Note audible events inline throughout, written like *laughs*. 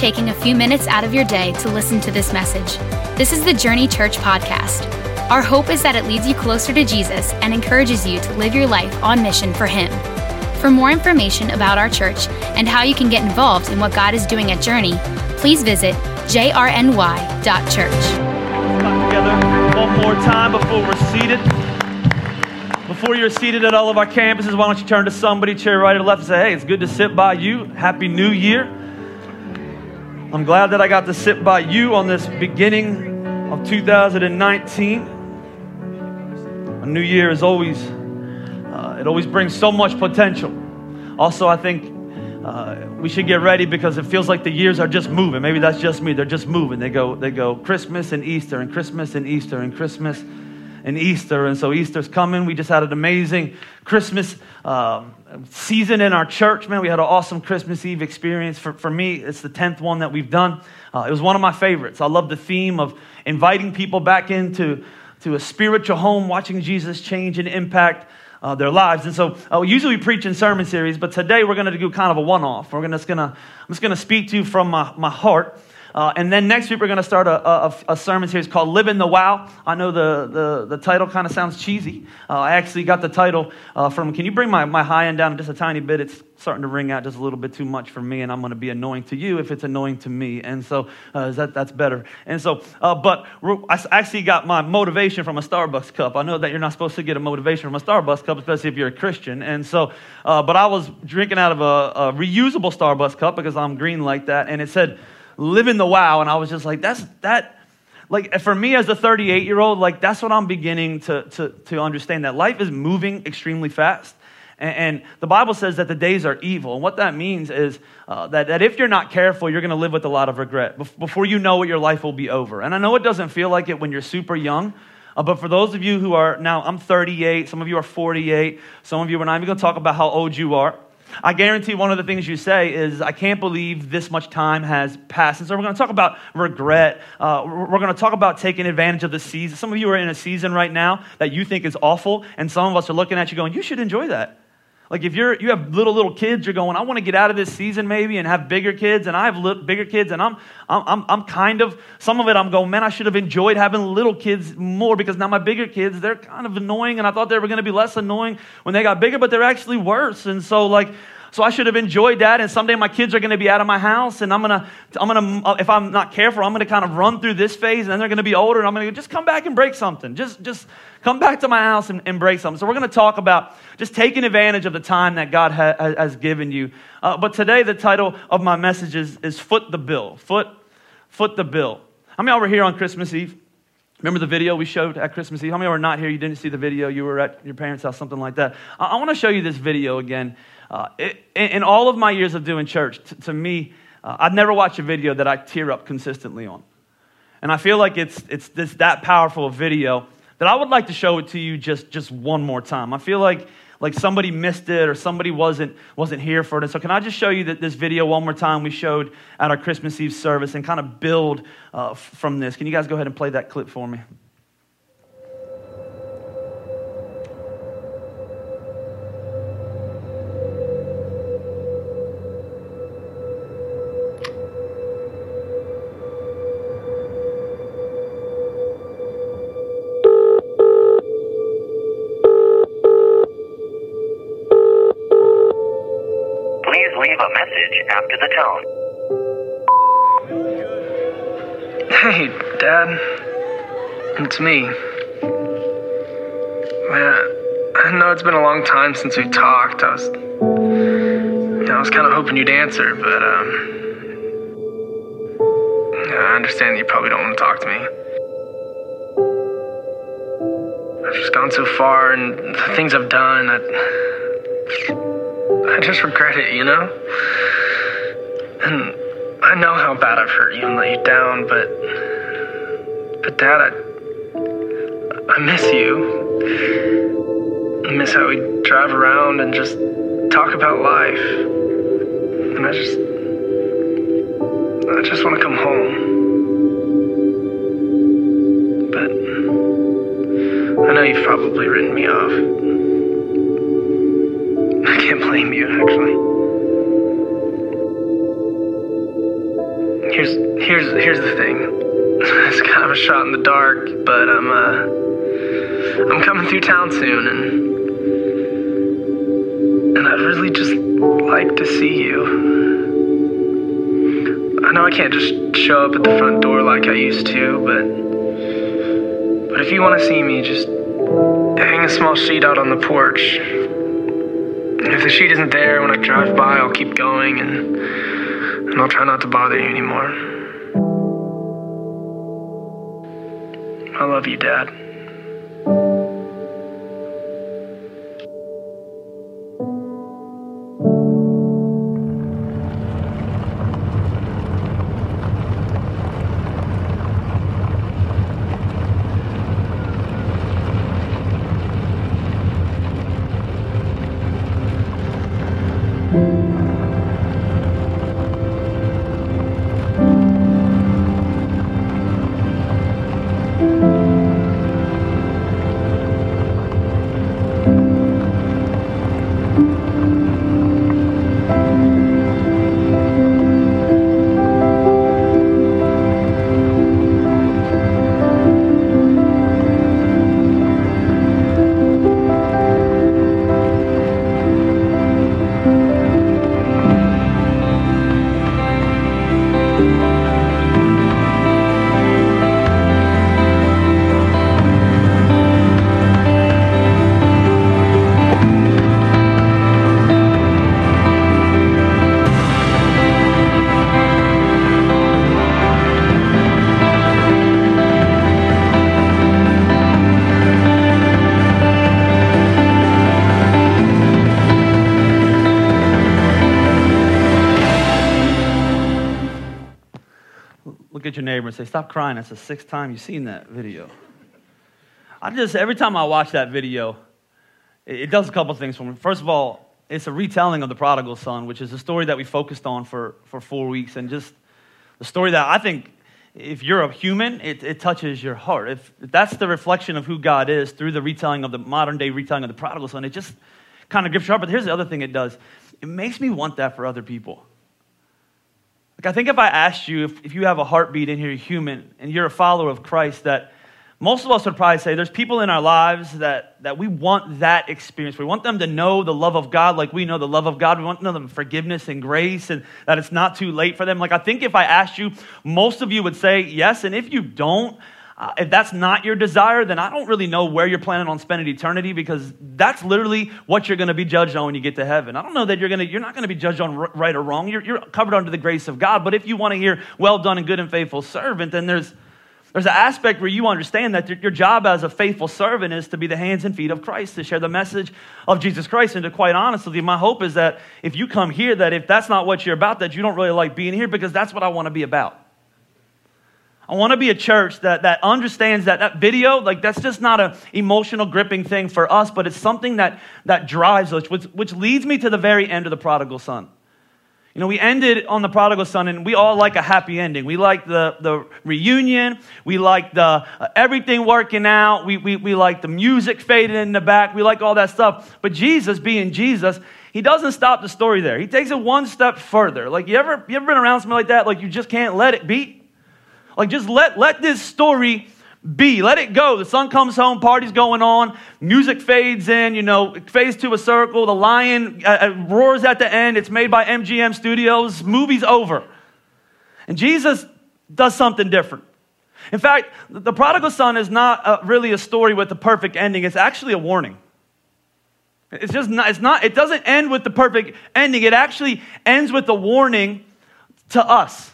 taking a few minutes out of your day to listen to this message. This is the Journey Church podcast. Our hope is that it leads you closer to Jesus and encourages you to live your life on mission for Him. For more information about our church and how you can get involved in what God is doing at Journey, please visit jrny.church. Together one more time before we're seated. Before you're seated at all of our campuses, why don't you turn to somebody, chair right or left, and say, hey, it's good to sit by you. Happy New Year. I'm glad that I got to sit by you on this beginning of 2019. A new year is always, uh, it always brings so much potential. Also, I think uh, we should get ready because it feels like the years are just moving. Maybe that's just me. They're just moving. They go, they go Christmas and Easter and Christmas and Easter and Christmas and Easter. And so Easter's coming. We just had an amazing Christmas um, season in our church, man. We had an awesome Christmas Eve experience. For, for me, it's the 10th one that we've done. Uh, it was one of my favorites. I love the theme of inviting people back into to a spiritual home, watching Jesus change and impact uh, their lives. And so uh, usually we preach in sermon series, but today we're going to do kind of a one-off. We're gonna, just going to, I'm just going to speak to you from my, my heart. Uh, and then next week, we're going to start a, a, a, sermon series called Living the Wow. I know the, the, the title kind of sounds cheesy. Uh, I actually got the title uh, from, can you bring my, my high end down just a tiny bit? It's starting to ring out just a little bit too much for me, and I'm going to be annoying to you if it's annoying to me. And so uh, that, that's better. And so, uh, but I actually got my motivation from a Starbucks cup. I know that you're not supposed to get a motivation from a Starbucks cup, especially if you're a Christian. And so, uh, but I was drinking out of a, a reusable Starbucks cup because I'm green like that, and it said, living the wow. And I was just like, that's that. Like for me as a 38 year old, like that's what I'm beginning to, to, to understand that life is moving extremely fast. And, and the Bible says that the days are evil. And what that means is uh, that, that if you're not careful, you're going to live with a lot of regret. Before you know it, your life will be over. And I know it doesn't feel like it when you're super young. Uh, but for those of you who are now, I'm 38, some of you are 48, some of you are not even going to talk about how old you are. I guarantee one of the things you say is, I can't believe this much time has passed. And so we're going to talk about regret. Uh, we're going to talk about taking advantage of the season. Some of you are in a season right now that you think is awful, and some of us are looking at you going, You should enjoy that. Like if you're you have little little kids, you're going, I want to get out of this season maybe and have bigger kids, and I have little, bigger kids, and I'm I'm I'm kind of some of it I'm going, man, I should have enjoyed having little kids more because now my bigger kids they're kind of annoying, and I thought they were going to be less annoying when they got bigger, but they're actually worse, and so like so I should have enjoyed that. And someday my kids are going to be out of my house, and I'm going to, I'm going to, if I'm not careful, I'm going to kind of run through this phase, and then they're going to be older, and I'm going to just come back and break something. Just, just come back to my house and, and break something. So we're going to talk about just taking advantage of the time that God ha- has given you. Uh, but today the title of my message is, is "Foot the Bill." Foot, foot the bill. How many of y'all were here on Christmas Eve? Remember the video we showed at Christmas Eve? How many are not here? You didn't see the video. You were at your parents' house, something like that. I, I want to show you this video again. Uh, it, in all of my years of doing church, t- to me, uh, I've never watched a video that I tear up consistently on. And I feel like it's, it's that powerful a video that I would like to show it to you just, just one more time. I feel like, like somebody missed it or somebody wasn't, wasn't here for it. And so, can I just show you that this video one more time we showed at our Christmas Eve service and kind of build uh, from this? Can you guys go ahead and play that clip for me? It's me. Man, I know it's been a long time since we talked. I was, you know, I was kind of hoping you'd answer, but um, I understand that you probably don't want to talk to me. I've just gone so far, and the things I've done, I, I just regret it, you know. And I know how bad I've hurt you and let you down, but. But, Dad, I. Miss you. I miss how we drive around and just talk about life. And I just. I just want to come home. But. I know you've probably written me off. I can't blame you, actually. here's here's here's the thing. *laughs* It's kind of a shot in the dark, but I'm uh I'm coming through town soon and and I'd really just like to see you. I know I can't just show up at the front door like I used to, but but if you want to see me, just hang a small sheet out on the porch. And if the sheet isn't there when I drive by, I'll keep going and and I'll try not to bother you anymore. I love you, Dad. Neighbor and say, Stop crying. That's the sixth time you've seen that video. I just, every time I watch that video, it, it does a couple things for me. First of all, it's a retelling of the prodigal son, which is a story that we focused on for, for four weeks, and just the story that I think if you're a human, it, it touches your heart. If, if that's the reflection of who God is through the retelling of the modern day retelling of the prodigal son, it just kind of grips your heart. But here's the other thing it does it makes me want that for other people. Like, I think if I asked you if, if you have a heartbeat and you're human and you're a follower of Christ, that most of us would probably say there's people in our lives that, that we want that experience. We want them to know the love of God like we know the love of God. We want them forgiveness and grace and that it's not too late for them. Like, I think if I asked you, most of you would say yes. And if you don't, uh, if that's not your desire, then I don't really know where you're planning on spending eternity because that's literally what you're going to be judged on when you get to heaven. I don't know that you're going to, you're not going to be judged on right or wrong. You're, you're covered under the grace of God. But if you want to hear, well done and good and faithful servant, then there's, there's an aspect where you understand that your job as a faithful servant is to be the hands and feet of Christ, to share the message of Jesus Christ. And to quite honestly, my hope is that if you come here, that if that's not what you're about, that you don't really like being here because that's what I want to be about. I want to be a church that, that understands that that video, like that's just not an emotional gripping thing for us, but it's something that, that drives us, which, which leads me to the very end of the prodigal son. You know, we ended on the prodigal son, and we all like a happy ending. We like the, the reunion. We like the uh, everything working out. We, we, we like the music fading in the back. We like all that stuff. But Jesus, being Jesus, he doesn't stop the story there. He takes it one step further. Like, you ever, you ever been around something like that? Like, you just can't let it be? Like, just let, let this story be. Let it go. The son comes home, party's going on, music fades in, you know, it fades to a circle. The lion uh, uh roars at the end. It's made by MGM Studios. Movie's over. And Jesus does something different. In fact, the prodigal son is not a, really a story with the perfect ending, it's actually a warning. It's just not, it's not, it doesn't end with the perfect ending. It actually ends with a warning to us.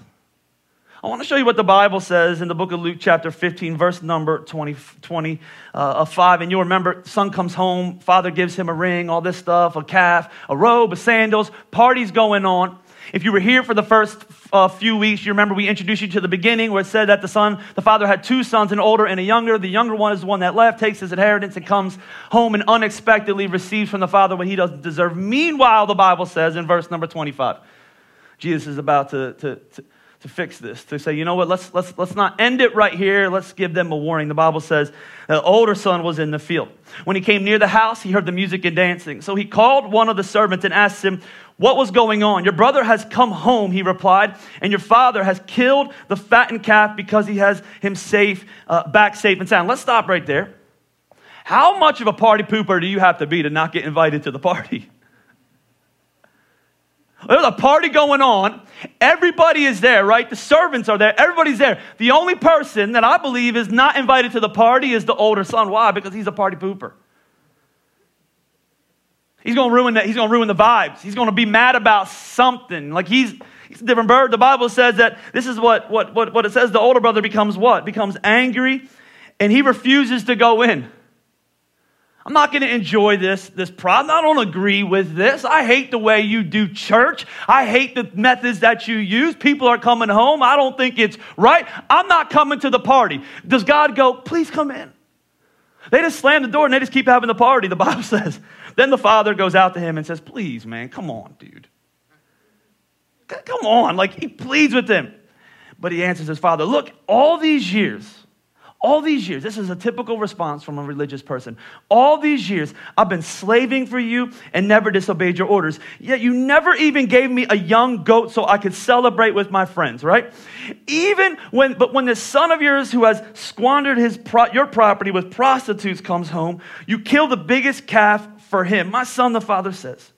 I want to show you what the Bible says in the book of Luke, chapter 15, verse number 20, 20 uh, of 5. And you'll remember, son comes home, father gives him a ring, all this stuff, a calf, a robe, a sandals, parties going on. If you were here for the first uh, few weeks, you remember we introduced you to the beginning where it said that the son, the father had two sons, an older and a younger. The younger one is the one that left, takes his inheritance, and comes home and unexpectedly receives from the father what he doesn't deserve. Meanwhile, the Bible says in verse number 25, Jesus is about to, to, to to fix this, to say, you know what, let's, let's, let's not end it right here. Let's give them a warning. The Bible says the older son was in the field. When he came near the house, he heard the music and dancing. So he called one of the servants and asked him, What was going on? Your brother has come home, he replied, and your father has killed the fattened calf because he has him safe, uh, back safe and sound. Let's stop right there. How much of a party pooper do you have to be to not get invited to the party? There's a party going on. Everybody is there, right? The servants are there. Everybody's there. The only person that I believe is not invited to the party is the older son. Why? Because he's a party pooper. He's going to ruin that. He's to ruin the vibes. He's going to be mad about something. Like he's, he's a different bird. The Bible says that this is what, what, what, what it says. The older brother becomes what? Becomes angry and he refuses to go in. I'm not going to enjoy this, this problem. I don't agree with this. I hate the way you do church. I hate the methods that you use. People are coming home. I don't think it's right. I'm not coming to the party. Does God go, please come in? They just slam the door and they just keep having the party, the *laughs* Bible says. Then the father goes out to him and says, please, man, come on, dude. Come on. Like he pleads with him. But he answers his father, look, all these years, all these years, this is a typical response from a religious person. All these years, I've been slaving for you and never disobeyed your orders. Yet you never even gave me a young goat so I could celebrate with my friends, right? Even when, but when this son of yours who has squandered his pro, your property with prostitutes comes home, you kill the biggest calf for him. My son, the father says,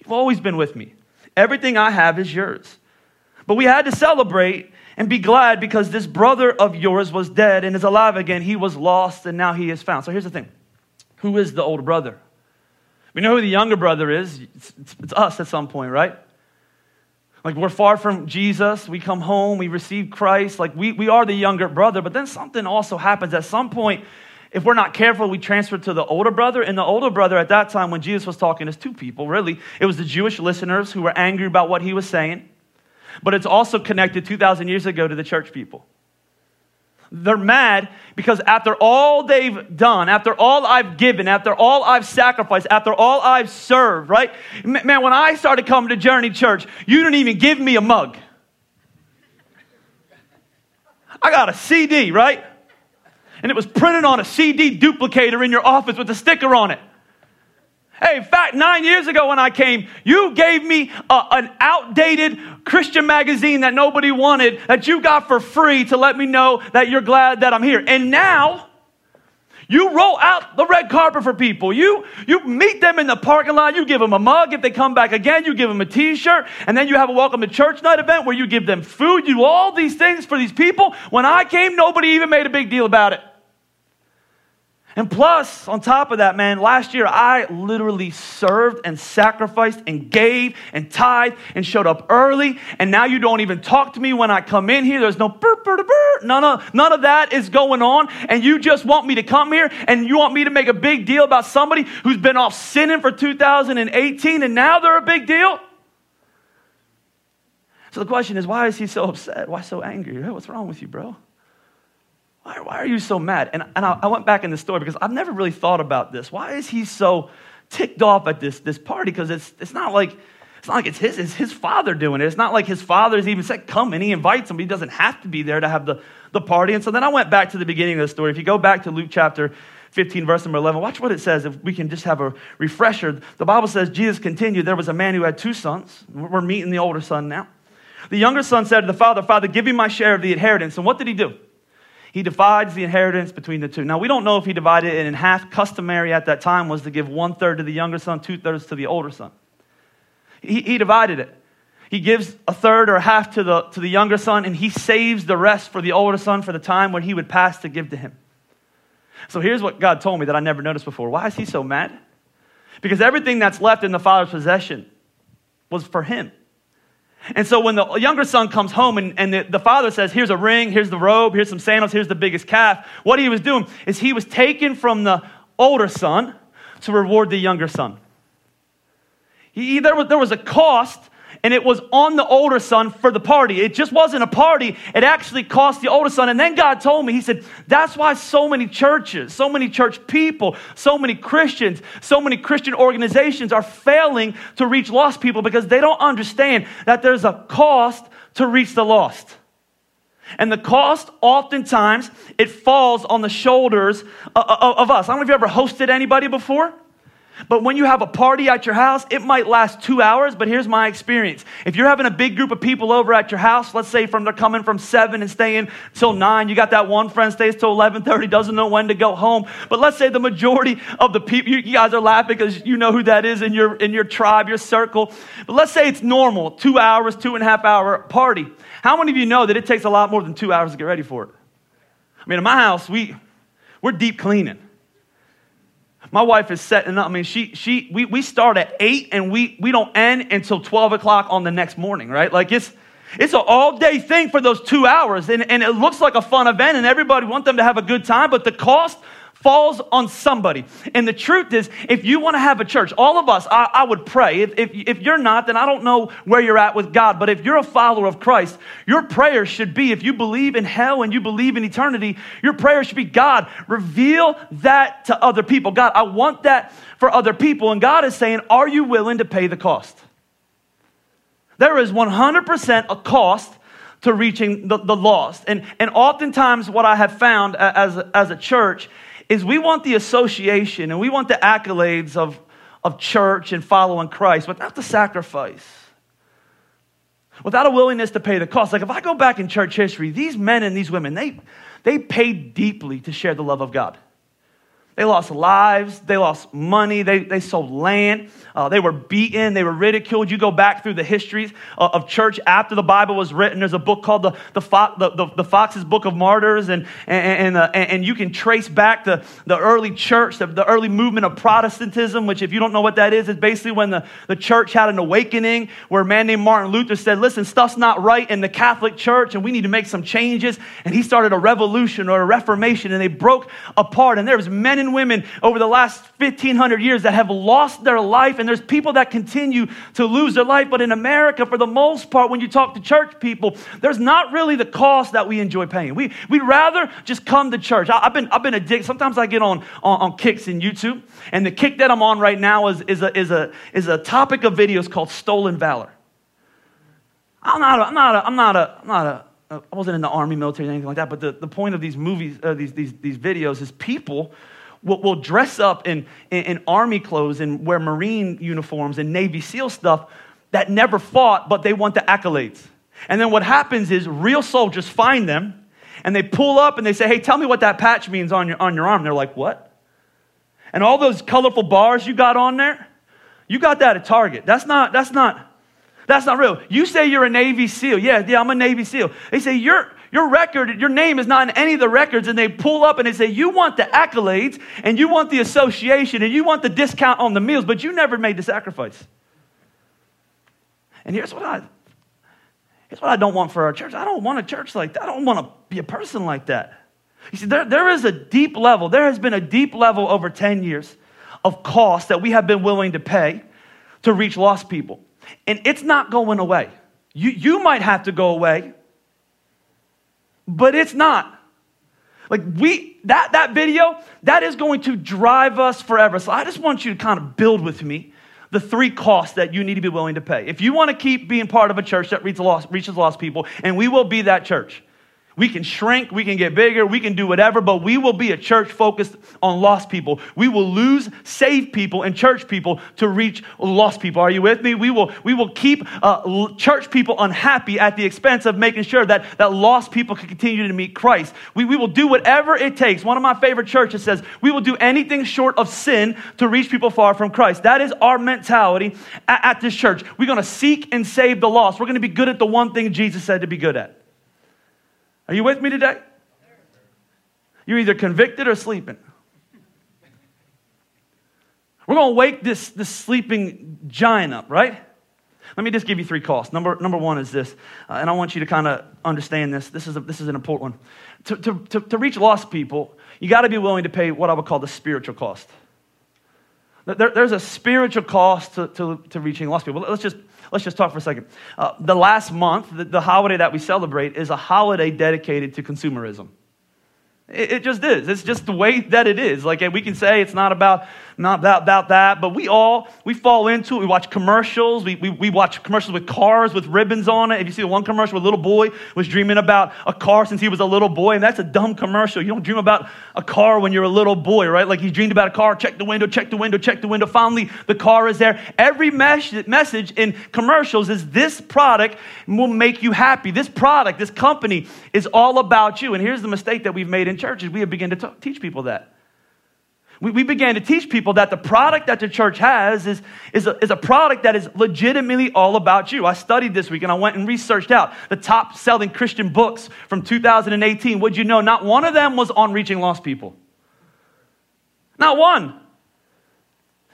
You've always been with me. Everything I have is yours. But we had to celebrate and be glad because this brother of yours was dead and is alive again. He was lost and now he is found. So here's the thing who is the older brother? We know who the younger brother is. It's, it's, it's, us at some point, right? Like we're far from Jesus. We come home, we receive Christ. Like we, we are the younger brother, but then something also happens. At some point, if we're not careful, we transfer to the older brother. And the older brother at that time, when Jesus was talking, is two people, really. It was the Jewish listeners who were angry about what he was saying but it's also connected 2,000 years ago to the church people. They're mad because after all they've done, after all I've given, after all I've sacrificed, after all I've served, right? Man, when I started coming to Journey Church, you didn't even give me a mug. I got a CD, right? And it was printed on a CD duplicator in your office with a sticker on it. Hey, in fact, nine years ago when I came, you gave me a, an outdated Christian magazine that nobody wanted that you got for free to let me know that you're glad that I'm here. And now, you roll out the red carpet for people. You, you meet them in the parking lot. You give them a mug. If they come back again, you give them a t shirt. And then you have a welcome to church night event where you give them food. You do all these things for these people. When I came, nobody even made a big deal about it. And plus, on top of that, man, last year I literally served and sacrificed and gave and tithed and showed up early. And now you don't even talk to me when I come in here. There's no burp, burp, burp. None of, none of that is going on. And you just want me to come here and you want me to make a big deal about somebody who's been off sinning for 2018 and now they're a big deal? So the question is, why is he so upset? Why so angry? Hey, what's wrong with you, bro? Why, why are you so mad? And, and I, I went back in the story because I've never really thought about this. Why is he so ticked off at this, this party? Because it's, it's not like it's not like it's his, it's his father doing it. It's not like his father's even said, come and he invites him. He doesn't have to be there to have the, the party. And so then I went back to the beginning of the story. If you go back to Luke chapter 15, verse number 11, watch what it says. If we can just have a refresher. The Bible says, Jesus continued, there was a man who had two sons. We're meeting the older son now. The younger son said to the father, Father, give me my share of the inheritance. And what did he do? He divides the inheritance between the two. Now, we don't know if he divided it in half. Customary at that time was to give one third to the younger son, two thirds to the older son. He, he divided it. He gives a third or a half to the, to the younger son, and he saves the rest for the older son for the time when he would pass to give to him. So here's what God told me that I never noticed before. Why is he so mad? Because everything that's left in the father's possession was for him. And so when the younger son comes home and, and the, the, father says, Here's a ring, here's the robe, here's some sandals, here's the biggest calf, what he was doing is he was taking from the older son to reward the younger son. He, there, was, there was a cost and it was on the older son for the party. It just wasn't a party, it actually cost the older son. And then God told me, He said, That's why so many churches, so many church people, so many Christians, so many Christian organizations are failing to reach lost people because they don't understand that there's a cost to reach the lost. And the cost, oftentimes, it falls on the shoulders of us. I don't know if you ever hosted anybody before. But when you have a party at your house, it might last two hours, but here's my experience. If you're having a big group of people over at your house, let's say from they're coming from seven and staying till nine, you got that one friend stays till 11:30, doesn't know when to go home. But let's say the majority of the people, you guys are laughing because you know who that is in your in your tribe, your circle. But let's say it's normal, two hours, two and a half hour party. How many of you know that it takes a lot more than two hours to get ready for it? I mean, in my house, we we're deep cleaning. My wife is setting up. I mean, she, she, we, we start at eight and we, we don't end until 12 o'clock on the next morning, right? Like it's, it's an all day thing for those two hours. And, and it looks like a fun event and everybody want them to have a good time, but the cost falls on somebody. And the truth is, if you want to have a church, all of us, I, I, would pray. If, if, if you're not, then I don't know where you're at with God. But if you're a follower of Christ, your prayer should be if you believe in hell and you believe in eternity, your prayer should be God, reveal that to other people. God, I want that for other people. And God is saying, Are you willing to pay the cost? There is 100% a cost to reaching the, the lost. And, and oftentimes, what I have found as, as a church is we want the association and we want the accolades of, of church and following Christ without the sacrifice, without a willingness to pay the cost. Like if I go back in church history, these men and these women, they, they paid deeply to share the love of God. They lost lives, they lost money, they, they sold land, uh, they were beaten, they were ridiculed. You go back through the histories of, of church after the Bible was written. There's a book called the, the, Fo- the, the, the Foxe's Book of Martyrs, and, and, and, uh, and, you can trace back the, the early church, the, the early movement of Protestantism, which, if you don't know what that is, is basically when the, the church had an awakening where a man named Martin Luther said, Listen, stuff's not right in the Catholic Church, and we need to make some changes. And he started a revolution or a reformation, and they broke apart. And there was men and women over the last 1500 years that have lost their life, and there's people that continue to lose their life. But in America, for the most part, when you talk to church people, there's not really the cost that we enjoy paying. We, we'd rather just come to church. I, have been, I've been addicted. Sometimes I get on, on, on kicks in YouTube, and the kick that I'm on right now is, is, a, is, a, is a topic of videos called Stolen Valor. I'm not a, I'm not a, I'm not a, I'm not a I wasn't in the army, military, or anything like that. But the, the point of these movies, uh, these, these, these videos is people will, will dress up in, in, in army clothes and wear Marine uniforms and Navy SEAL stuff that never fought, but they want the accolades. And then what happens is real soldiers find them and they pull up and they say, Hey, tell me what that patch means on your, on your arm. They're like, What? And all those colorful bars you got on there, you got that at Target. That's not, that's not, that's not real. You say you're a Navy SEAL. Yeah, yeah, I'm a Navy SEAL. They say, You're, your record, your name is not in any of the records, and they pull up and they say, You want the accolades, and you want the association, and you want the discount on the meals, but you never made the sacrifice. And here's what I here's what I don't want for our church. I don't want a church like that. I don't want to be a person like that. You see, there, there is a deep level, there has been a deep level over 10 years of cost that we have been willing to pay to reach lost people. And it's not going away. You, you might have to go away but it's not. Like we that that video that is going to drive us forever. So I just want you to kind of build with me the three costs that you need to be willing to pay. If you want to keep being part of a church that reaches lost, reaches lost people, and we will be that church. We can shrink, we can get bigger, we can do whatever, but we will be a church focused on lost people. We will lose saved people and church people to reach lost people. Are you with me? We will, we will keep uh, church people unhappy at the expense of making sure that, that lost people can continue to meet Christ. We, we will do whatever it takes. One of my favorite churches says, we will do anything short of sin to reach people far from Christ. That is our mentality at, at this church. We're going to seek and save the lost. We're going to be good at the one thing Jesus said to be good at. Are you with me today? You're either convicted or sleeping. We're going to wake this, this sleeping giant up, right? Let me just give you three costs. Number, number one is this, uh, and I want you to kind of understand this. This is, a, this is an important one. To, to, to, to reach lost people, you got to be willing to pay what I would call the spiritual cost. There, there's a spiritual cost to, to, to reaching lost people. Let's just let's just talk for a second. Uh, the last month, the, the, holiday that we celebrate is a holiday dedicated to consumerism. It, it, just is. It's just the way that it is. Like we can say it's not about not about, about that, but we all, we fall into it. We watch commercials. We, we, we watch commercials with cars with ribbons on it. If you see the one commercial where a little boy was dreaming about a car since he was a little boy, and that's a dumb commercial. You don't dream about a car when you're a little boy, right? Like he dreamed about a car, check the window, check the window, check the window. Finally, the car is there. Every mes- message in commercials is this product will make you happy. This product, this company is all about you. And here's the mistake that we've made in churches. We have begun to t- teach people that we, we began to teach people that the product that the church has is, is, a, is a product that is legitimately all about you. I studied this week and I went and researched out the top selling Christian books from 2018. Would you know, not one of them was on reaching lost people. Not one.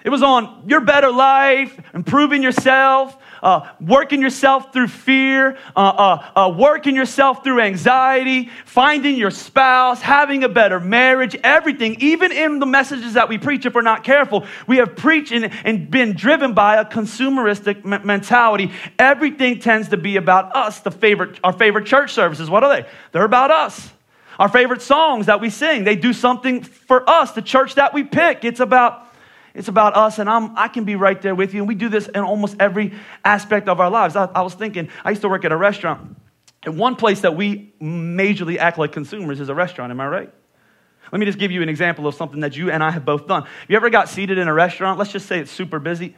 It was on your better life, improving yourself, uh, working yourself through fear, uh, uh, uh, working yourself through anxiety, finding your spouse, having a better marriage, everything, even in the messages that we preach, if we're not careful, we have preached and, and been driven by a consumeristic m- mentality. Everything tends to be about us, the favorite, our favorite church services. What are they? They're about us. Our favorite songs that we sing, they do something for us. The church that we pick, it's about it's about us, and I'm, I can be right there with you. And we do this in almost every aspect of our lives. I, I was thinking, I used to work at a restaurant. And one place that we majorly act like consumers is a restaurant. Am I right? Let me just give you an example of something that you and I have both done. You ever got seated in a restaurant? Let's just say it's super busy.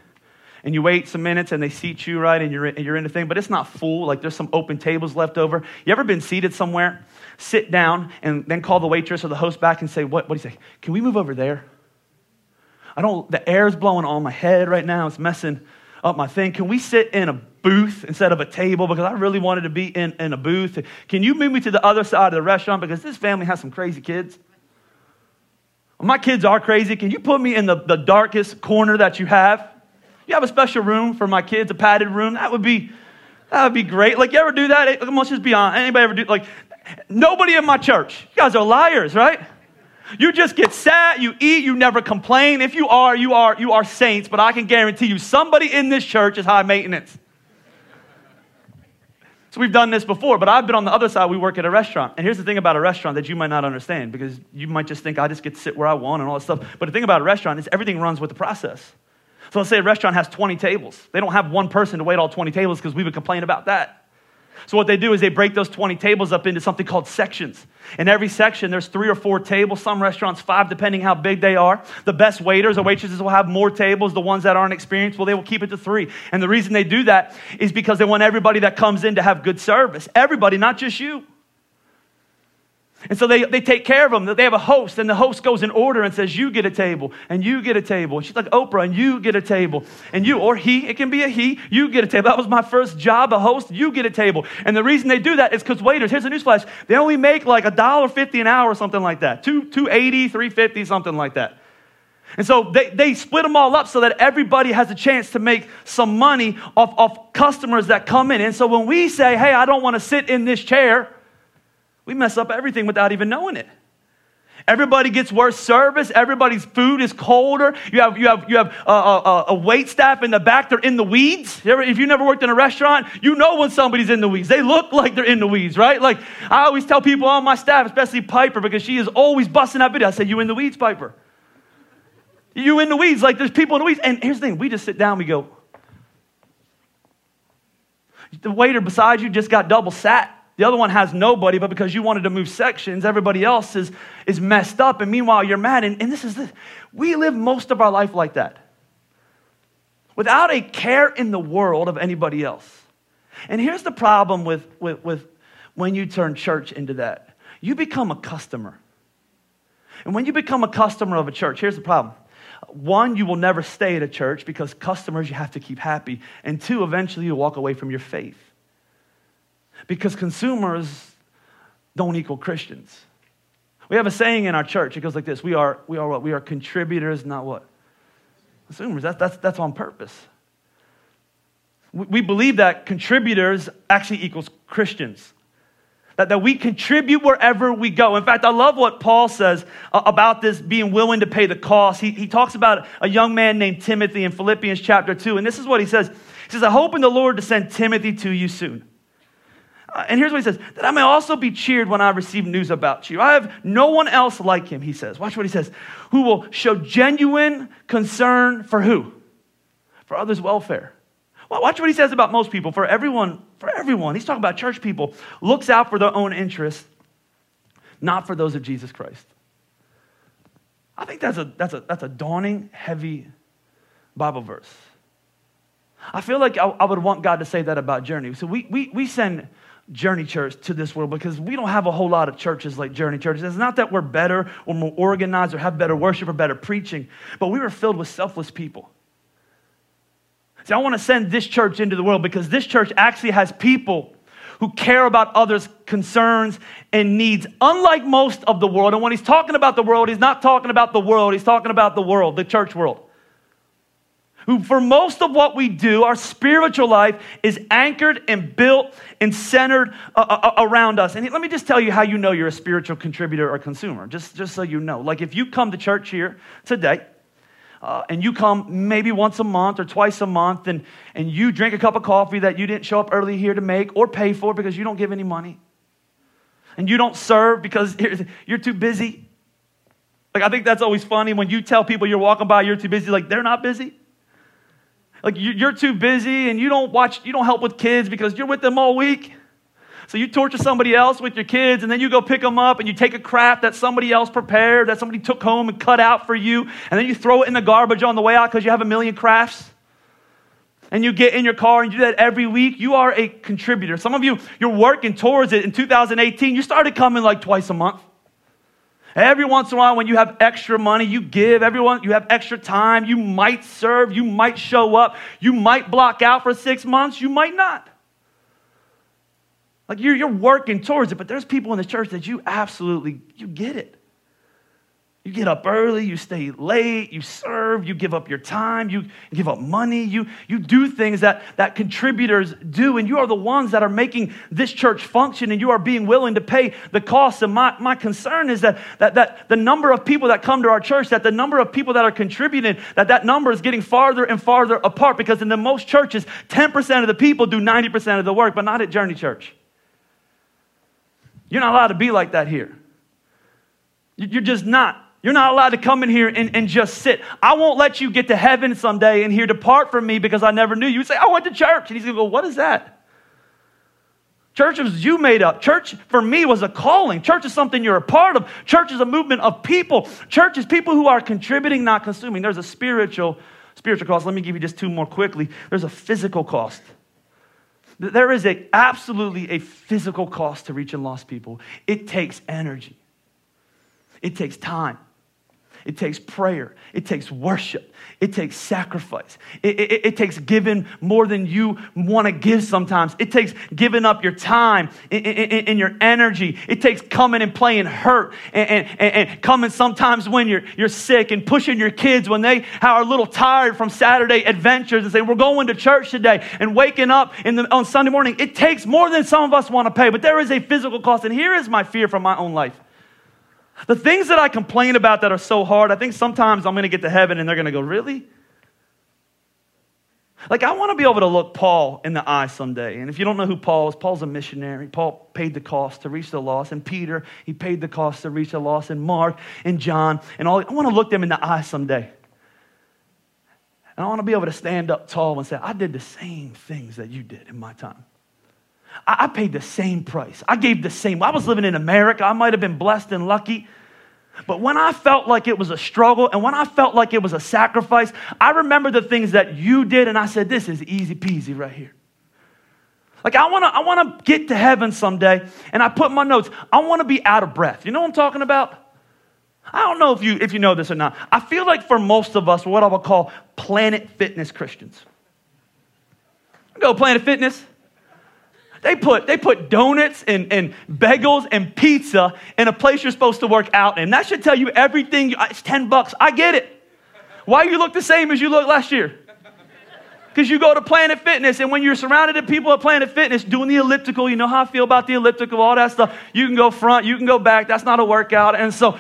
And you wait some minutes and they seat you right and you're, and you're in the thing, but it's not full. Like there's some open tables left over. You ever been seated somewhere, sit down, and then call the waitress or the host back and say, What, what do you say? Can we move over there? I don't, the air's blowing on my head right now. It's messing up my thing. Can we sit in a booth instead of a table? Because I really wanted to be in, in a booth. Can you move me to the other side of the restaurant? Because this family has some crazy kids. My kids are crazy. Can you put me in the, the darkest corner that you have? You have a special room for my kids, a padded room. That would be, that would be great. Like, you ever do that? Let's just be honest. Anybody ever do, like, nobody in my church. You guys are liars, right? You just get sat, you eat, you never complain. If you are, you are, you are saints, but I can guarantee you somebody in this church is high maintenance. So we've done this before, but I've been on the other side. We work at a restaurant. And here's the thing about a restaurant that you might not understand because you might just think I just get to sit where I want and all that stuff. But the thing about a restaurant is everything runs with the process. So let's say a restaurant has 20 tables. They don't have one person to wait all 20 tables because we would complain about that. So what they do is they break those 20 tables up into something called sections. In every section, there's three or four tables. Some restaurants, five, depending how big they are. The best waiters or waitresses will have more tables. The ones that aren't experienced, well, they will keep it to three. And the reason they do that is because they want everybody that comes in to have good service. Everybody, not just you. And so they, they take care of them. They have a host, and the host goes in order and says, You get a table, and you get a table. And she's like, Oprah, and you get a table. And you, or he, it can be a he, you get a table. That was my first job, a host, you get a table. And the reason they do that is because waiters, here's a newsflash, they only make like a dollar fifty an hour or something like that. Two, 280, 350, something like that. And so they, they split them all up so that everybody has a chance to make some money off, off customers that come in. And so when we say, hey, I don't want to sit in this chair, we mess up everything without even knowing it. Everybody gets worse service. Everybody's food is colder. You have, you have, you have a, a, a wait staff in the back. They're in the weeds. If you never worked in a restaurant, you know when somebody's in the weeds. They look like they're in the weeds, right? Like I always tell people on my staff, especially Piper, because she is always busting that video. I say, you in the weeds, Piper. You in the weeds. Like there's people in the weeds. And here's the thing. We just sit down. We go, the waiter beside you just got double sat. The other one has nobody, but because you wanted to move sections, everybody else is, is messed up. And meanwhile, you're mad. And, and this is. We live most of our life like that without a care in the world of anybody else. And here's the problem with, with, with when you turn church into that you become a customer. And when you become a customer of a church, here's the problem. One, you will never stay at a church because customers you have to keep happy. And two, eventually you walk away from your faith because consumers don't equal Christians. We have a saying in our church. It goes like this: We are, we are what? We are contributors, not what? Consumers. That's, that's, that's on purpose. We, we believe that contributors actually equals Christians. That, that we contribute wherever we go. In fact, I love what Paul says uh, about this being willing to pay the cost. He, he talks about a young man named Timothy in Philippians chapter 2, and this is what he says. He says, I hope in the Lord to send Timothy to you soon Uh, and here's what he says that I may also be cheered when I receive news about you. I have no one else like him, he says. Watch what he says. Who will show genuine concern for who? For others' welfare. Well, watch what he says about most people. For everyone, for everyone, he's talking about church people, looks out for their own interests, not for those of Jesus Christ. I think that's a, that's a, that's a dawning, heavy Bible verse. I feel like I, I would want God to say that about Journey. So we, we, we send Journey Church to this world because we don't have a whole lot of churches like Journey Churches. It's not that we're better or more organized or have better worship or better preaching, but we were filled with selfless people. See, I want to send this church into the world because this church actually has people who care about others' concerns and needs, unlike most of the world. And when he's talking about the world, he's not talking about the world, he's talking about the world, the church world who, for most of what we do, our spiritual life is anchored and built and centered uh, uh, uh, around us. And let me just tell you how you know you're a spiritual contributor or consumer, just, just so you know. Like if you come to church here today, uh, and you come maybe once a month or twice a month and, and you drink a cup of coffee that you didn't show up early here to make or pay for because you don't give any money and you don't serve because *laughs* you're too busy like i think that's always funny when you tell people you're walking by you're too busy like they're not busy like you're too busy and you don't watch, you don't help with kids because you're with them all week. So you torture somebody else with your kids and then you go pick them up and you take a crap that somebody else prepared, that somebody took home and cut out for you, and then you throw it in the garbage on the way out because you have a million crafts. And you get in your car and you do that every week. You are a contributor. Some of you, you're working towards it. In 2018, you started coming like twice a month. Every once in a while, when you have extra money, you give. Everyone, you have extra time. You might serve. You might show up. You might block out for six months. You might not. Like you're, you're working towards it, but there's people in the church that you absolutely, you get it. You get up early, you stay late, you serve, you give up your time, you give up money, you, you do things that, that contributors do, and you are the ones that are making this church function, and you are being willing to pay the cost. And my, my concern is that, that, that the number of people that come to our church, that the number of people that are contributing, that that number is getting farther and farther apart, because in the most churches, 10% of the people do 90% of the work, but not at Journey Church. You're not allowed to be like that here. You're just not. You're not allowed to come in here and, and just sit. I won't let you get to heaven someday and hear, Depart from me because I never knew you. You say, I went to church. And he's going to go, What is that? Church was you made up. Church for me was a calling. Church is something you're a part of. Church is a movement of people. Church is people who are contributing, not consuming. There's a spiritual spiritual cost. Let me give you just two more quickly. There's a physical cost. There is a, absolutely a physical cost to reaching lost people. It takes energy. It takes time. It takes prayer. It takes worship. It takes sacrifice. It, it, it takes giving more than you want to give sometimes. It takes giving up your time and, and, and your energy. It takes coming and playing hurt and, and, coming sometimes when you're, you're sick and pushing your kids when they are a little tired from Saturday adventures and say, We're going to church today and waking up the, on Sunday morning. It takes more than some of us want to pay, but there is a physical cost. And here is my fear from my own life. The things that I complain about that are so hard, I think sometimes I'm going to get to heaven and they're going to go, Really? Like, I want to be able to look Paul in the eye someday. And if you don't know who Paul is, Paul's a missionary. Paul paid the cost to reach the lost. And Peter, he paid the cost to reach the lost. And Mark and John and all. I want to look them in the eye someday. And I want to be able to stand up tall and say, I did the same things that you did in my time. I, paid the same price. I gave the same. I was living in America. I might have been blessed and lucky. But when I felt like it was a struggle and when I felt like it was a sacrifice, I remember the things that you did, and I said, This is easy peasy right here. Like, I wanna, I wanna get to heaven someday, and I put my notes, I wanna be out of breath. You know what I'm talking about? I don't know if you, if you know this or not. I feel like for most of us, what I would call planet fitness Christians. Go, Planet Fitness. They put, they put donuts and, and bagels and pizza in a place you're supposed to work out in. That should tell you everything. It's 10 bucks. I get it. Why you look the same as you looked last year? Because you go to Planet Fitness, and when you're surrounded by people at Planet Fitness doing the elliptical, you know how I feel about the elliptical, all that stuff. You can go front, you can go back. That's not a workout. And so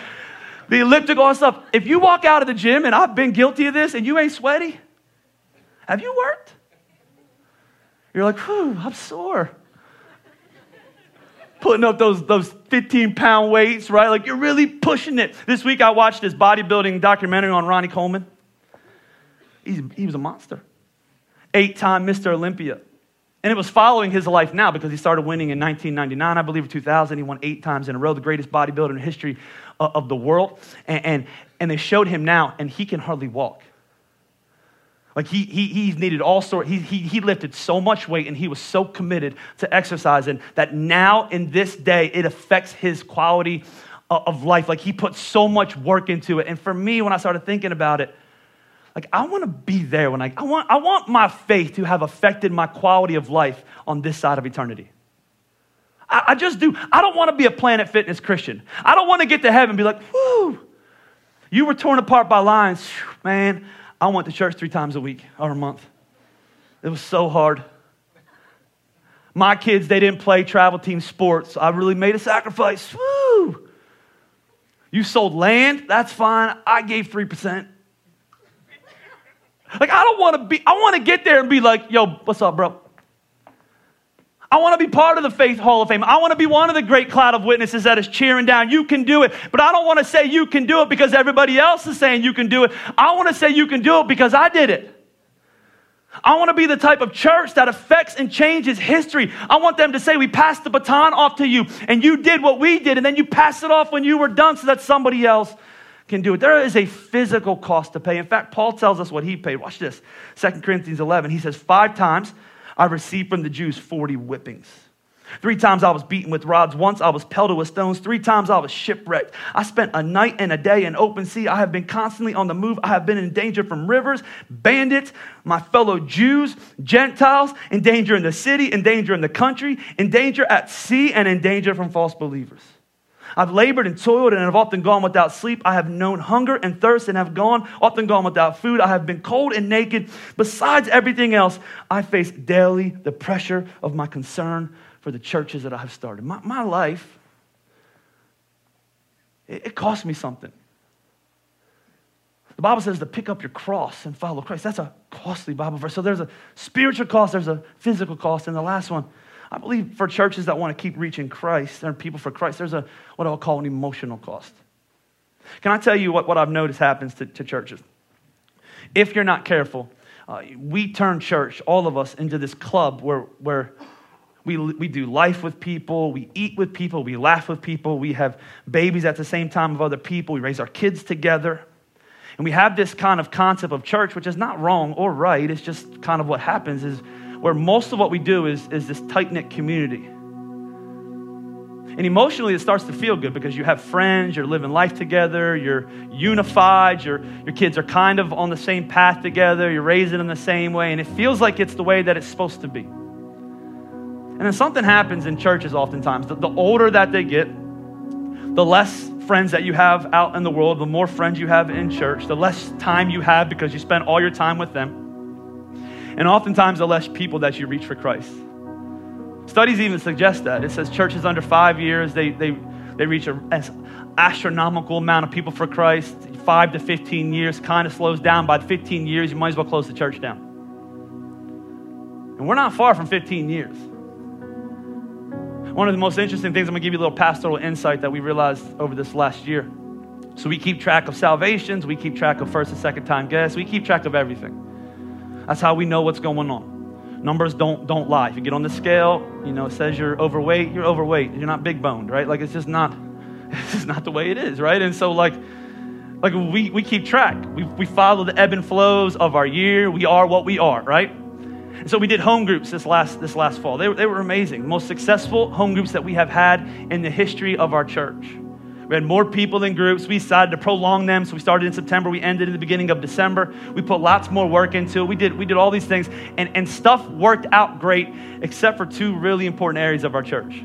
the elliptical and stuff. If you walk out of the gym, and I've been guilty of this, and you ain't sweaty, have you worked? You're like, whew, I'm sore. Putting up those, those 15 pound weights, right? Like you're really pushing it. This week I watched this bodybuilding documentary on Ronnie Coleman. He's, he was a monster. Eight time Mr. Olympia. And it was following his life now because he started winning in 1999, I believe, or 2000. He won eight times in a row, the greatest bodybuilder in the history uh, of the world. And, and, and they showed him now, and he can hardly walk. Like he, he, he needed all sort, he, he, he lifted so much weight and he was so committed to exercising that now in this day it affects his quality of life. Like he put so much work into it. And for me, when I started thinking about it, like I want to be there when I, I want, I want my faith to have affected my quality of life on this side of eternity. I, I just do. I don't want to be a Planet Fitness Christian. I don't want to get to heaven and be like, whoo, you were torn apart by lions. Man, I went to church three times a week or a month. It was so hard. My kids, they didn't play travel team sports. I really made a sacrifice. Woo! You sold land, that's fine. I gave 3%. Like, I don't want to be, I want to get there and be like, yo, what's up, bro? I want to be part of the Faith Hall of Fame. I want to be one of the great cloud of witnesses that is cheering down. You can do it. But I don't want to say you can do it because everybody else is saying you can do it. I want to say you can do it because I did it. I want to be the type of church that affects and changes history. I want them to say, We passed the baton off to you, and you did what we did, and then you passed it off when you were done so that somebody else can do it. There is a physical cost to pay. In fact, Paul tells us what he paid. Watch this 2 Corinthians 11. He says, Five times I received from the Jews 40 whippings. Three times I was beaten with rods. Once I was pelted with stones. Three times I was shipwrecked. I spent a night and a day in open sea. I have been constantly on the move. I have been in danger from rivers, bandits, my fellow Jews, Gentiles, in danger in the city, in danger in the country, in danger at sea, and in danger from false believers. I've labored and toiled and have often gone without sleep. I have known hunger and thirst and have gone, often gone without food. I have been cold and naked. Besides everything else, I face daily the pressure of my concern for the churches that I have started. My, my life, it, it cost me something. The Bible says to pick up your cross and follow Christ. That's a costly Bible verse. So there's a spiritual cost, there's a physical cost, and the last one I believe for churches that want to keep reaching Christ and people for Christ, there's a what I'll call an emotional cost. Can I tell you what, what I've noticed happens to, to churches? If you're not careful, uh, we turn church, all of us, into this club where, where we, we do life with people, we eat with people, we laugh with people, we have babies at the same time of other people, we raise our kids together. And we have this kind of concept of church, which is not wrong or right. It's just kind of what happens is where most of what we do is, is this tight knit community. And emotionally, it starts to feel good because you have friends, you're living life together, you're unified, your, your kids are kind of on the same path together, you're raising them the same way, and it feels like it's the way that it's supposed to be. And then something happens in churches oftentimes. The, the older that they get, the less friends that you have out in the world, the more friends you have in church, the less time you have because you spend all your time with them and oftentimes the less people that you reach for Christ. Studies even suggest that. It says churches under five years, they, they, they reach an astronomical amount of people for Christ. Five to 15 years kind of slows down. By 15 years, you might as well close the church down. And we're not far from 15 years. One of the most interesting things, I'm going to give you a little pastoral insight that we realized over this last year. So we keep track of salvations, we keep track of first and second time guests, we keep track of everything. That's how we know what's going on. Numbers don't don't lie. If you get on the scale, you know, it says you're overweight, you're overweight. You're not big boned, right? Like it's just not *laughs* it's just not the way it is, right? And so like like we, we keep track. We, we follow the ebb and flows of our year. We are what we are, right? So we did home groups this last this last fall. They, were, they were amazing. Most successful home groups that we have had in the history of our church. We had more people in groups. We decided to prolong them. So we started in September. We ended in the beginning of December. We put lots more work into it. We did, we did all these things. And, and stuff worked out great, except for two really important areas of our church.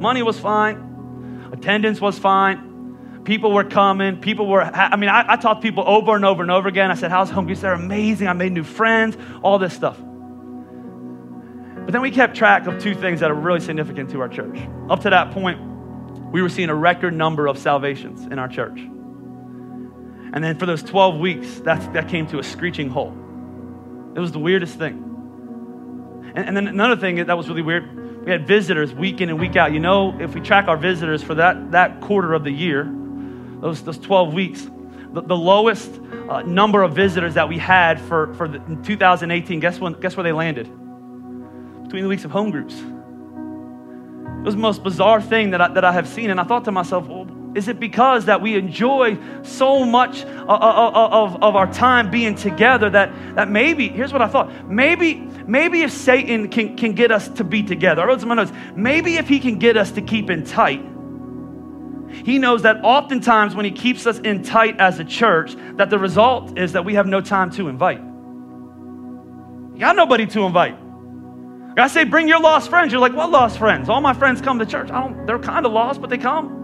Money was fine, attendance was fine. People were coming. People were, I mean, I, I talked to people over and over and over again. I said, How's home groups? They're amazing. I made new friends, all this stuff. But then we kept track of two things that are really significant to our church. Up to that point, we were seeing a record number of salvations in our church. And then for those 12 weeks, that, that came to a screeching halt. It was the weirdest thing. And, and then another thing that was really weird We had visitors week in and week out. You know, if we track our visitors for that, that quarter of the year, those, those 12 weeks, the, the lowest uh, number of visitors that we had for, for the, 2018, guess, when, guess where they landed? Between the weeks of home groups. It was the most bizarre thing that I, that I have seen. And I thought to myself, well, is it because that we enjoy so much of, of, of, our time being together that, that maybe, here's what I thought, maybe, maybe if Satan can, can get us to be together, I wrote some notes, maybe if he can get us to keep in tight, he knows that oftentimes when he keeps us in tight as a church, that the result is that we have no time to invite. You got nobody to invite. I say, bring your lost friends. You're like, what lost friends? All my friends come to church. I don't, they're kind of lost, but they come.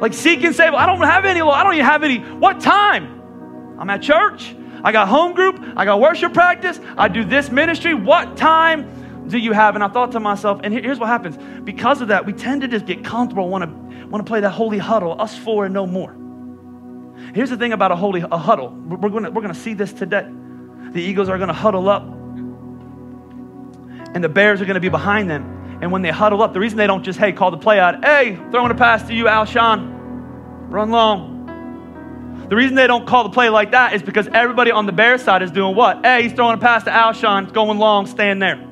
Like seek and save. I don't have any. I don't even have any. What time? I'm at church. I got home group. I got worship practice. I do this ministry. What time do you have? And I thought to myself, and here's what happens. Because of that, we tend to just get comfortable, want to want to play that holy huddle, us four and no more. Here's the thing about a holy a huddle. We're going to, we're to see this today. The Eagles are to huddle up, and the Bears are going to be behind them. And when they huddle up, the reason they don't just, hey, call the play out, hey, throwing a pass to you, Alshon, run long. The reason they don't call the play like that is because everybody on the bear side is doing what? Hey, he's throwing a pass to Alshon, going long, stand there.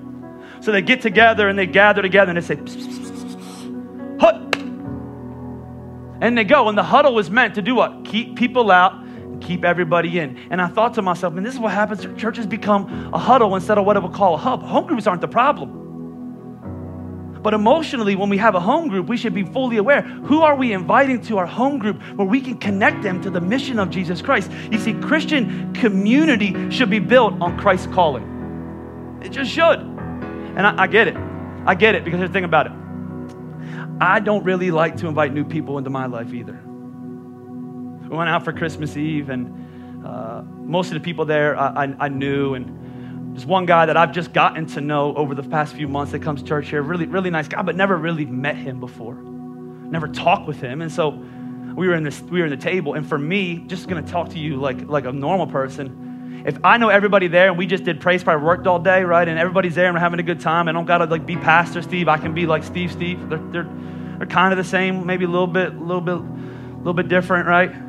So they get together and they gather together and they say, hut. And they go. And the huddle was meant to do what? Keep people out keep everybody in. And I thought to myself, man, this is what happens. Churches become a huddle instead of what I would call a hub. Home groups aren't the problem. But emotionally, when we have a home group, we should be fully aware who are we inviting to our home group where we can connect them to the mission of Jesus Christ. You see, Christian community should be built on Christ's calling. It just should. And I, I get it. I get it because here's the thing about it. I don't really like to invite new people into my life either. We went out for Christmas Eve, and uh, most of the people there I, I, I knew, and there's one guy that I've just gotten to know over the past few months that comes to church here. Really, really nice guy, but never really met him before. Never talked with him. And so we were in this, we were in the table. And for me, just gonna talk to you like, like a normal person. If I know everybody there and we just did praise prayer, worked all day, right? And everybody's there and we're having a good time. I don't gotta like be Pastor Steve. I can be like Steve Steve. They're, they're, they're kind of the same, maybe a little bit, a little bit, a little bit different, right?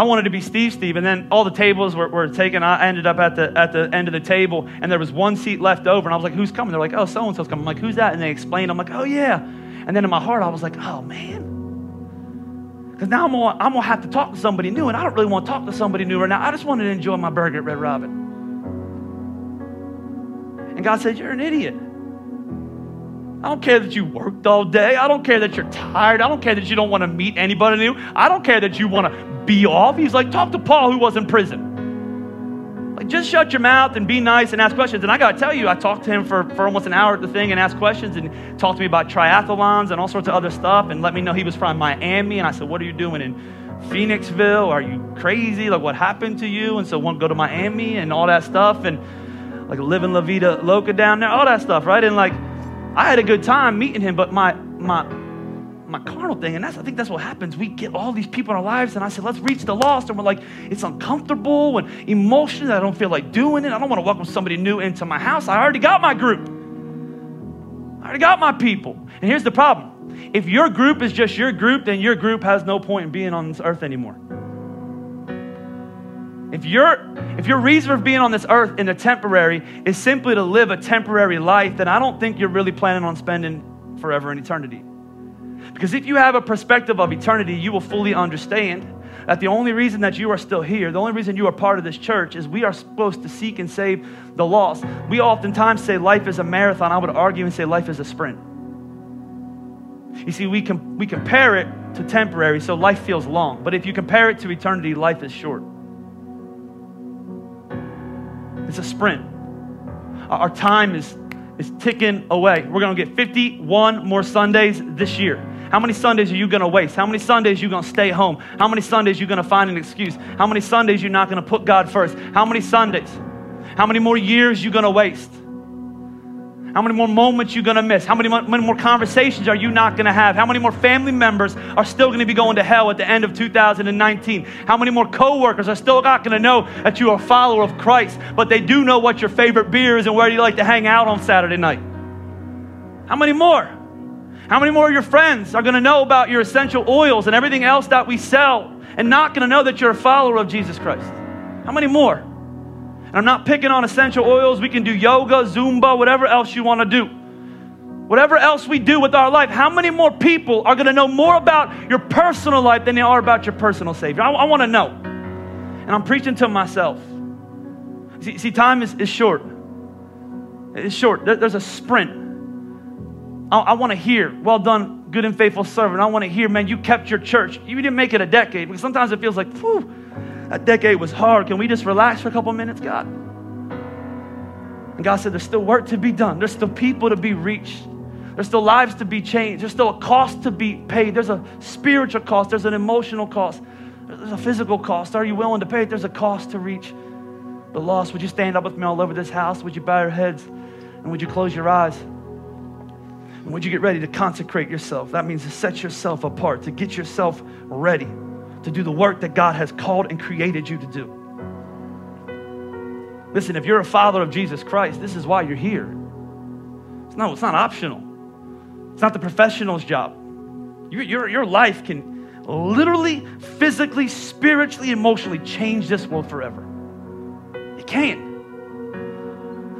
I wanted to be Steve Steve, and then all the tables were, were taken. I ended up at the at the end of the table, and there was one seat left over, and I was like, "Who's coming?" They're like, "Oh, so and so's coming." I'm like, "Who's that?" And they explained. I'm like, "Oh yeah." And then in my heart, I was like, "Oh man," because now I'm gonna, I'm gonna have to talk to somebody new, and I don't really want to talk to somebody new right now. I just wanted to enjoy my burger at Red Robin. And God said, "You're an idiot." I don't care that you worked all day. I don't care that you're tired. I don't care that you don't want to meet anybody new. I don't care that you want to be off. He's like, talk to Paul who was in prison. Like, just shut your mouth and be nice and ask questions. And I got to tell you, I talked to him for, for almost an hour at the thing and asked questions and talked to me about triathlons and all sorts of other stuff and let me know he was from Miami. And I said, what are you doing in Phoenixville? Are you crazy? Like, what happened to you? And so, to go to Miami and all that stuff and like living La Vida Loca down there, all that stuff, right? And like, I had a good time meeting him, but my my my carnal thing, and that's I think that's what happens. We get all these people in our lives, and I said, let's reach the lost, and we're like, it's uncomfortable and emotional. I don't feel like doing it. I don't want to welcome somebody new into my house. I already got my group. I already got my people. And here's the problem: if your group is just your group, then your group has no point in being on this earth anymore. If your if your reason for being on this earth in a temporary is simply to live a temporary life, then I don't think you're really planning on spending forever in eternity. Because if you have a perspective of eternity, you will fully understand that the only reason that you are still here, the only reason you are part of this church is we are supposed to seek and save the lost. We oftentimes say life is a marathon. I would argue and say life is a sprint. You see, we, com- we compare it to temporary, so life feels long. But if you compare it to eternity, life is short. It's a sprint. Our time is, is ticking away. We're going to get 51 more Sundays this year. How many Sundays are you going to waste? How many Sundays are you going to stay home? How many Sundays are you going to find an excuse? How many Sundays you're not going to put God first? How many Sundays? How many more years you going to waste? How many more moments you gonna miss? How many, many more conversations are you not gonna have? How many more family members are still gonna be going to hell at the end of 2019? How many more coworkers are still not gonna know that you are a follower of Christ, but they do know what your favorite beer is and where you like to hang out on Saturday night? How many more? How many more of your friends are gonna know about your essential oils and everything else that we sell and not gonna know that you're a follower of Jesus Christ? How many more? And I'm not picking on essential oils. We can do yoga, Zumba, whatever else you want to do. Whatever else we do with our life, how many more people are going to know more about your personal life than they are about your personal Savior? I, I want to know. And I'm preaching to myself. See, see time is, is short. It's short. There, there's a sprint. I, I want to hear, well done, good and faithful servant. I want to hear, man, you kept your church. You didn't make it a decade. Because sometimes it feels like, whew, that decade was hard. Can we just relax for a couple minutes, God? And God said, There's still work to be done. There's still people to be reached. There's still lives to be changed. There's still a cost to be paid. There's a spiritual cost. There's an emotional cost. There's a physical cost. Are you willing to pay it? There's a cost to reach the lost. Would you stand up with me all over this house? Would you bow your heads? And would you close your eyes? And would you get ready to consecrate yourself? That means to set yourself apart, to get yourself ready to do the work that God has called and created you to do. Listen, if you're a follower of Jesus Christ, this is why you're here. It's not, it's not optional. It's not the professional's job. Your, your, your life can literally, physically, spiritually, emotionally change this world forever. It can.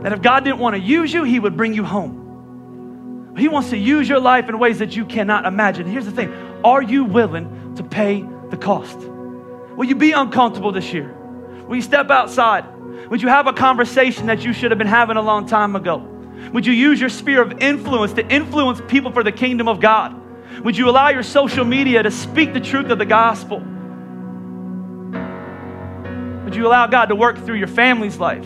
That if God didn't want to use you, He would bring you home. He wants to use your life in ways that you cannot imagine. Here's the thing Are you willing to pay the cost? Will you be uncomfortable this year? Will you step outside? Would you have a conversation that you should have been having a long time ago? Would you use your sphere of influence to influence people for the kingdom of God? Would you allow your social media to speak the truth of the gospel? Would you allow God to work through your family's life?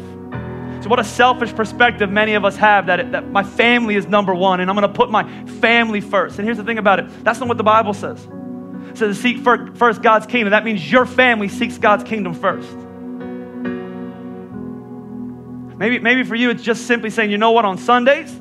So, what a selfish perspective many of us have that, it, that my family is number one and I'm going to put my family first. And here's the thing about it that's not what the Bible says says to seek first God's kingdom. That means your family seeks God's kingdom first. Maybe, maybe for you, it's just simply saying, you know what, on Sundays,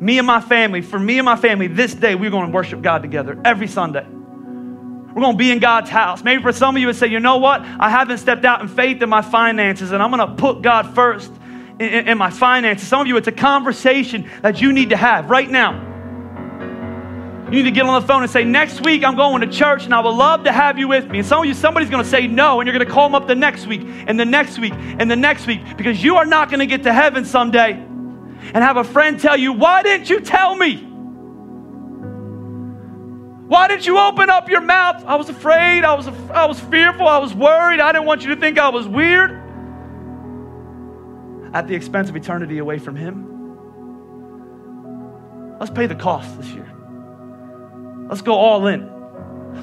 me and my family, for me and my family, this day, we're going to worship God together every Sunday. We're going to be in God's house. Maybe for some of you, would say, you know what, I haven't stepped out in faith in my finances, and I'm going to put God first in, in, in my finances. Some of you, it's a conversation that you need to have right now. You need to get on the phone and say, Next week I'm going to church and I would love to have you with me. And some of you, somebody's going to say no, and you're going to call them up the next week and the next week and the next week because you are not going to get to heaven someday and have a friend tell you, Why didn't you tell me? Why didn't you open up your mouth? I was afraid. I was, I was fearful. I was worried. I didn't want you to think I was weird. At the expense of eternity away from Him. Let's pay the cost this year. Let's go all in.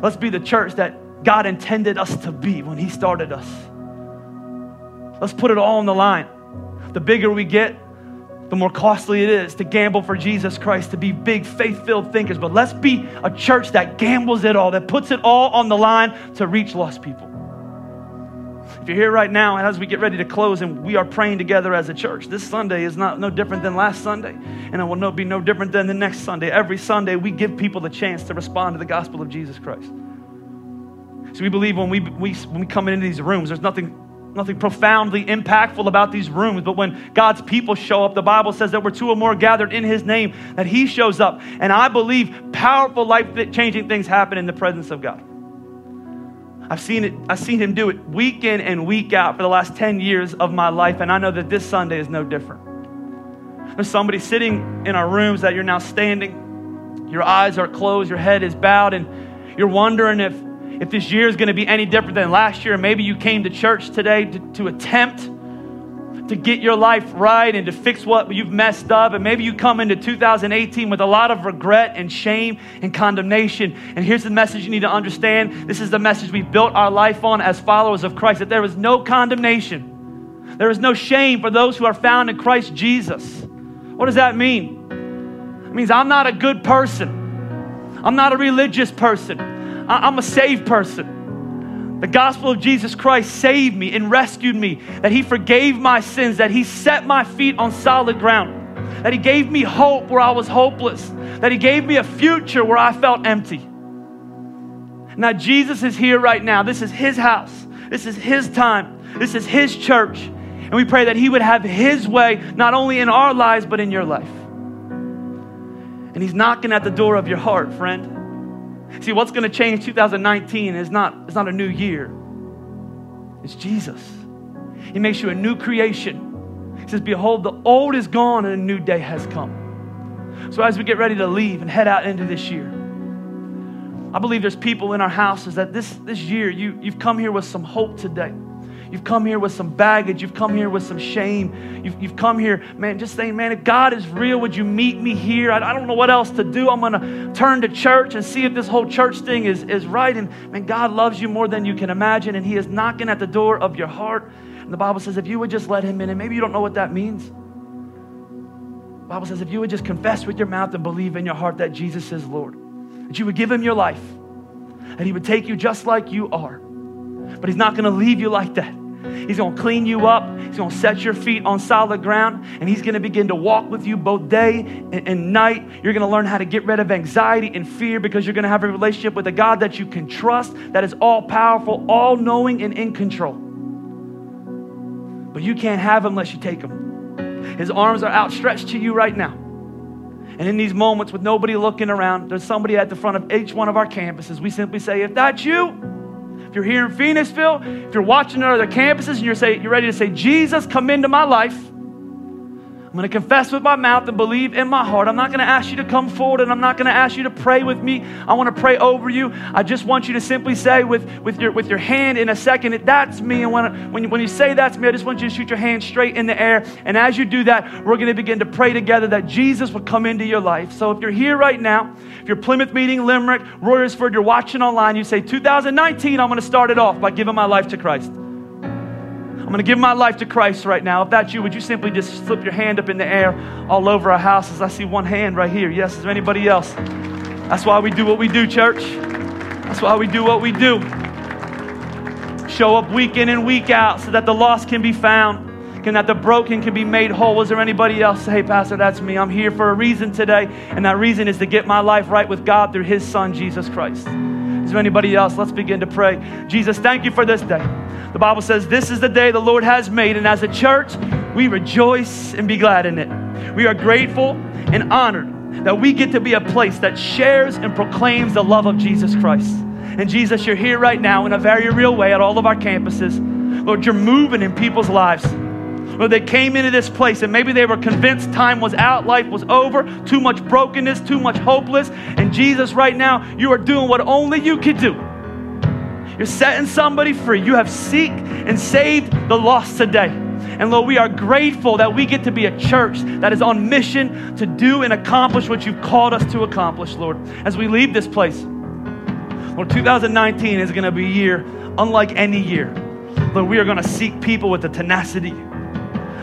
Let's be the church that God intended us to be when He started us. Let's put it all on the line. The bigger we get, the more costly it is to gamble for Jesus Christ, to be big, faith filled thinkers. But let's be a church that gambles it all, that puts it all on the line to reach lost people. If you're here right now, as we get ready to close and we are praying together as a church, this Sunday is not no different than last Sunday, and it will no, be no different than the next Sunday. Every Sunday, we give people the chance to respond to the gospel of Jesus Christ. So we believe when we, we, when we come into these rooms, there's nothing nothing profoundly impactful about these rooms. But when God's people show up, the Bible says that we're two or more gathered in His name, that He shows up. And I believe powerful, life changing things happen in the presence of God. I've seen it, I've seen him do it week in and week out for the last 10 years of my life, and I know that this Sunday is no different. There's somebody sitting in our rooms that you're now standing, your eyes are closed, your head is bowed, and you're wondering if, if this year is going to be any different than last year. Maybe you came to church today to, to attempt to get your life right and to fix what you've messed up. And maybe you come into 2018 with a lot of regret and shame and condemnation. And here's the message you need to understand this is the message we built our life on as followers of Christ that there is no condemnation, there is no shame for those who are found in Christ Jesus. What does that mean? It means I'm not a good person, I'm not a religious person, I'm a saved person. The gospel of Jesus Christ saved me and rescued me, that He forgave my sins, that He set my feet on solid ground, that He gave me hope where I was hopeless, that He gave me a future where I felt empty. Now, Jesus is here right now. This is His house, this is His time, this is His church. And we pray that He would have His way, not only in our lives, but in your life. And He's knocking at the door of your heart, friend. See, what's going to change 2019 is not, it's not a new year, it's Jesus. He makes you a new creation. He says, Behold, the old is gone and a new day has come. So as we get ready to leave and head out into this year, I believe there's people in our houses that this, this year you, you've come here with some hope today. You've come here with some baggage. You've come here with some shame. You've, you've come here, man, just saying, man, if God is real, would you meet me here? I, I don't know what else to do. I'm going to turn to church and see if this whole church thing is, is right. And man, God loves you more than you can imagine. And He is knocking at the door of your heart. And the Bible says, if you would just let Him in, and maybe you don't know what that means. The Bible says, if you would just confess with your mouth and believe in your heart that Jesus is Lord that you would give him your life, and he would take you just like you are. But he's not going to leave you like that. He's going to clean you up. He's going to set your feet on solid ground. And He's going to begin to walk with you both day and, and night. You're going to learn how to get rid of anxiety and fear because you're going to have a relationship with a God that you can trust, that is all powerful, all knowing, and in control. But you can't have Him unless you take Him. His arms are outstretched to you right now. And in these moments with nobody looking around, there's somebody at the front of each one of our campuses. We simply say, if that's you, if you're here in Phoenixville, if you're watching at other campuses and you're, say, you're ready to say, Jesus, come into my life, I'm going to confess with my mouth and believe in my heart. I'm not going to ask you to come forward and I'm not going to ask you to pray with me. I want to pray over you. I just want you to simply say with, with, your, with your hand in a second, that's me. And when, when, you, when you say that's me, I just want you to shoot your hand straight in the air. And as you do that, we're going to begin to pray together that Jesus would come into your life. So if you're here right now, if you're Plymouth Meeting, Limerick, Royersford, you're watching online, you say, 2019, I'm going to start it off by giving my life to Christ. I'm going to give my life to Christ right now. If that's you, would you simply just slip your hand up in the air all over our houses? I see one hand right here. Yes, is there anybody else? That's why we do what we do, church. That's why we do what we do. Show up week in and week out so that the lost can be found and that the broken can be made whole. Is there anybody else? Hey, Pastor, that's me. I'm here for a reason today, and that reason is to get my life right with God through His Son, Jesus Christ. Anybody else? Let's begin to pray. Jesus, thank you for this day. The Bible says, This is the day the Lord has made, and as a church, we rejoice and be glad in it. We are grateful and honored that we get to be a place that shares and proclaims the love of Jesus Christ. And Jesus, you're here right now in a very real way at all of our campuses. Lord, you're moving in people's lives. Lord, they came into this place and maybe they were convinced time was out, life was over, too much brokenness, too much hopeless. And Jesus, right now, you are doing what only you could do. You're setting somebody free. You have seek and saved the lost today. And Lord, we are grateful that we get to be a church that is on mission to do and accomplish what you've called us to accomplish, Lord. As we leave this place, Lord, 2019 is going to be a year unlike any year. Lord, we are going to seek people with the tenacity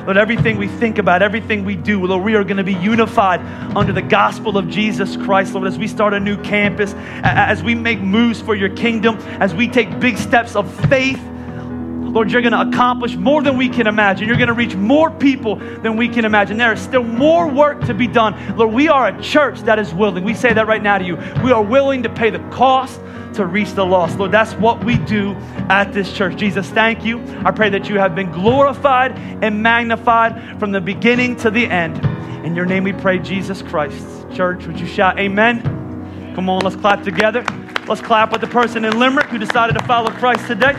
Lord, everything we think about, everything we do, Lord, we are going to be unified under the gospel of Jesus Christ, Lord, as we start a new campus, as we make moves for your kingdom, as we take big steps of faith. Lord, you're going to accomplish more than we can imagine. You're going to reach more people than we can imagine. There is still more work to be done. Lord, we are a church that is willing. We say that right now to you. We are willing to pay the cost to reach the lost. Lord, that's what we do at this church. Jesus, thank you. I pray that you have been glorified and magnified from the beginning to the end. In your name we pray, Jesus Christ. Church, would you shout amen? Come on, let's clap together. Let's clap with the person in Limerick who decided to follow Christ today.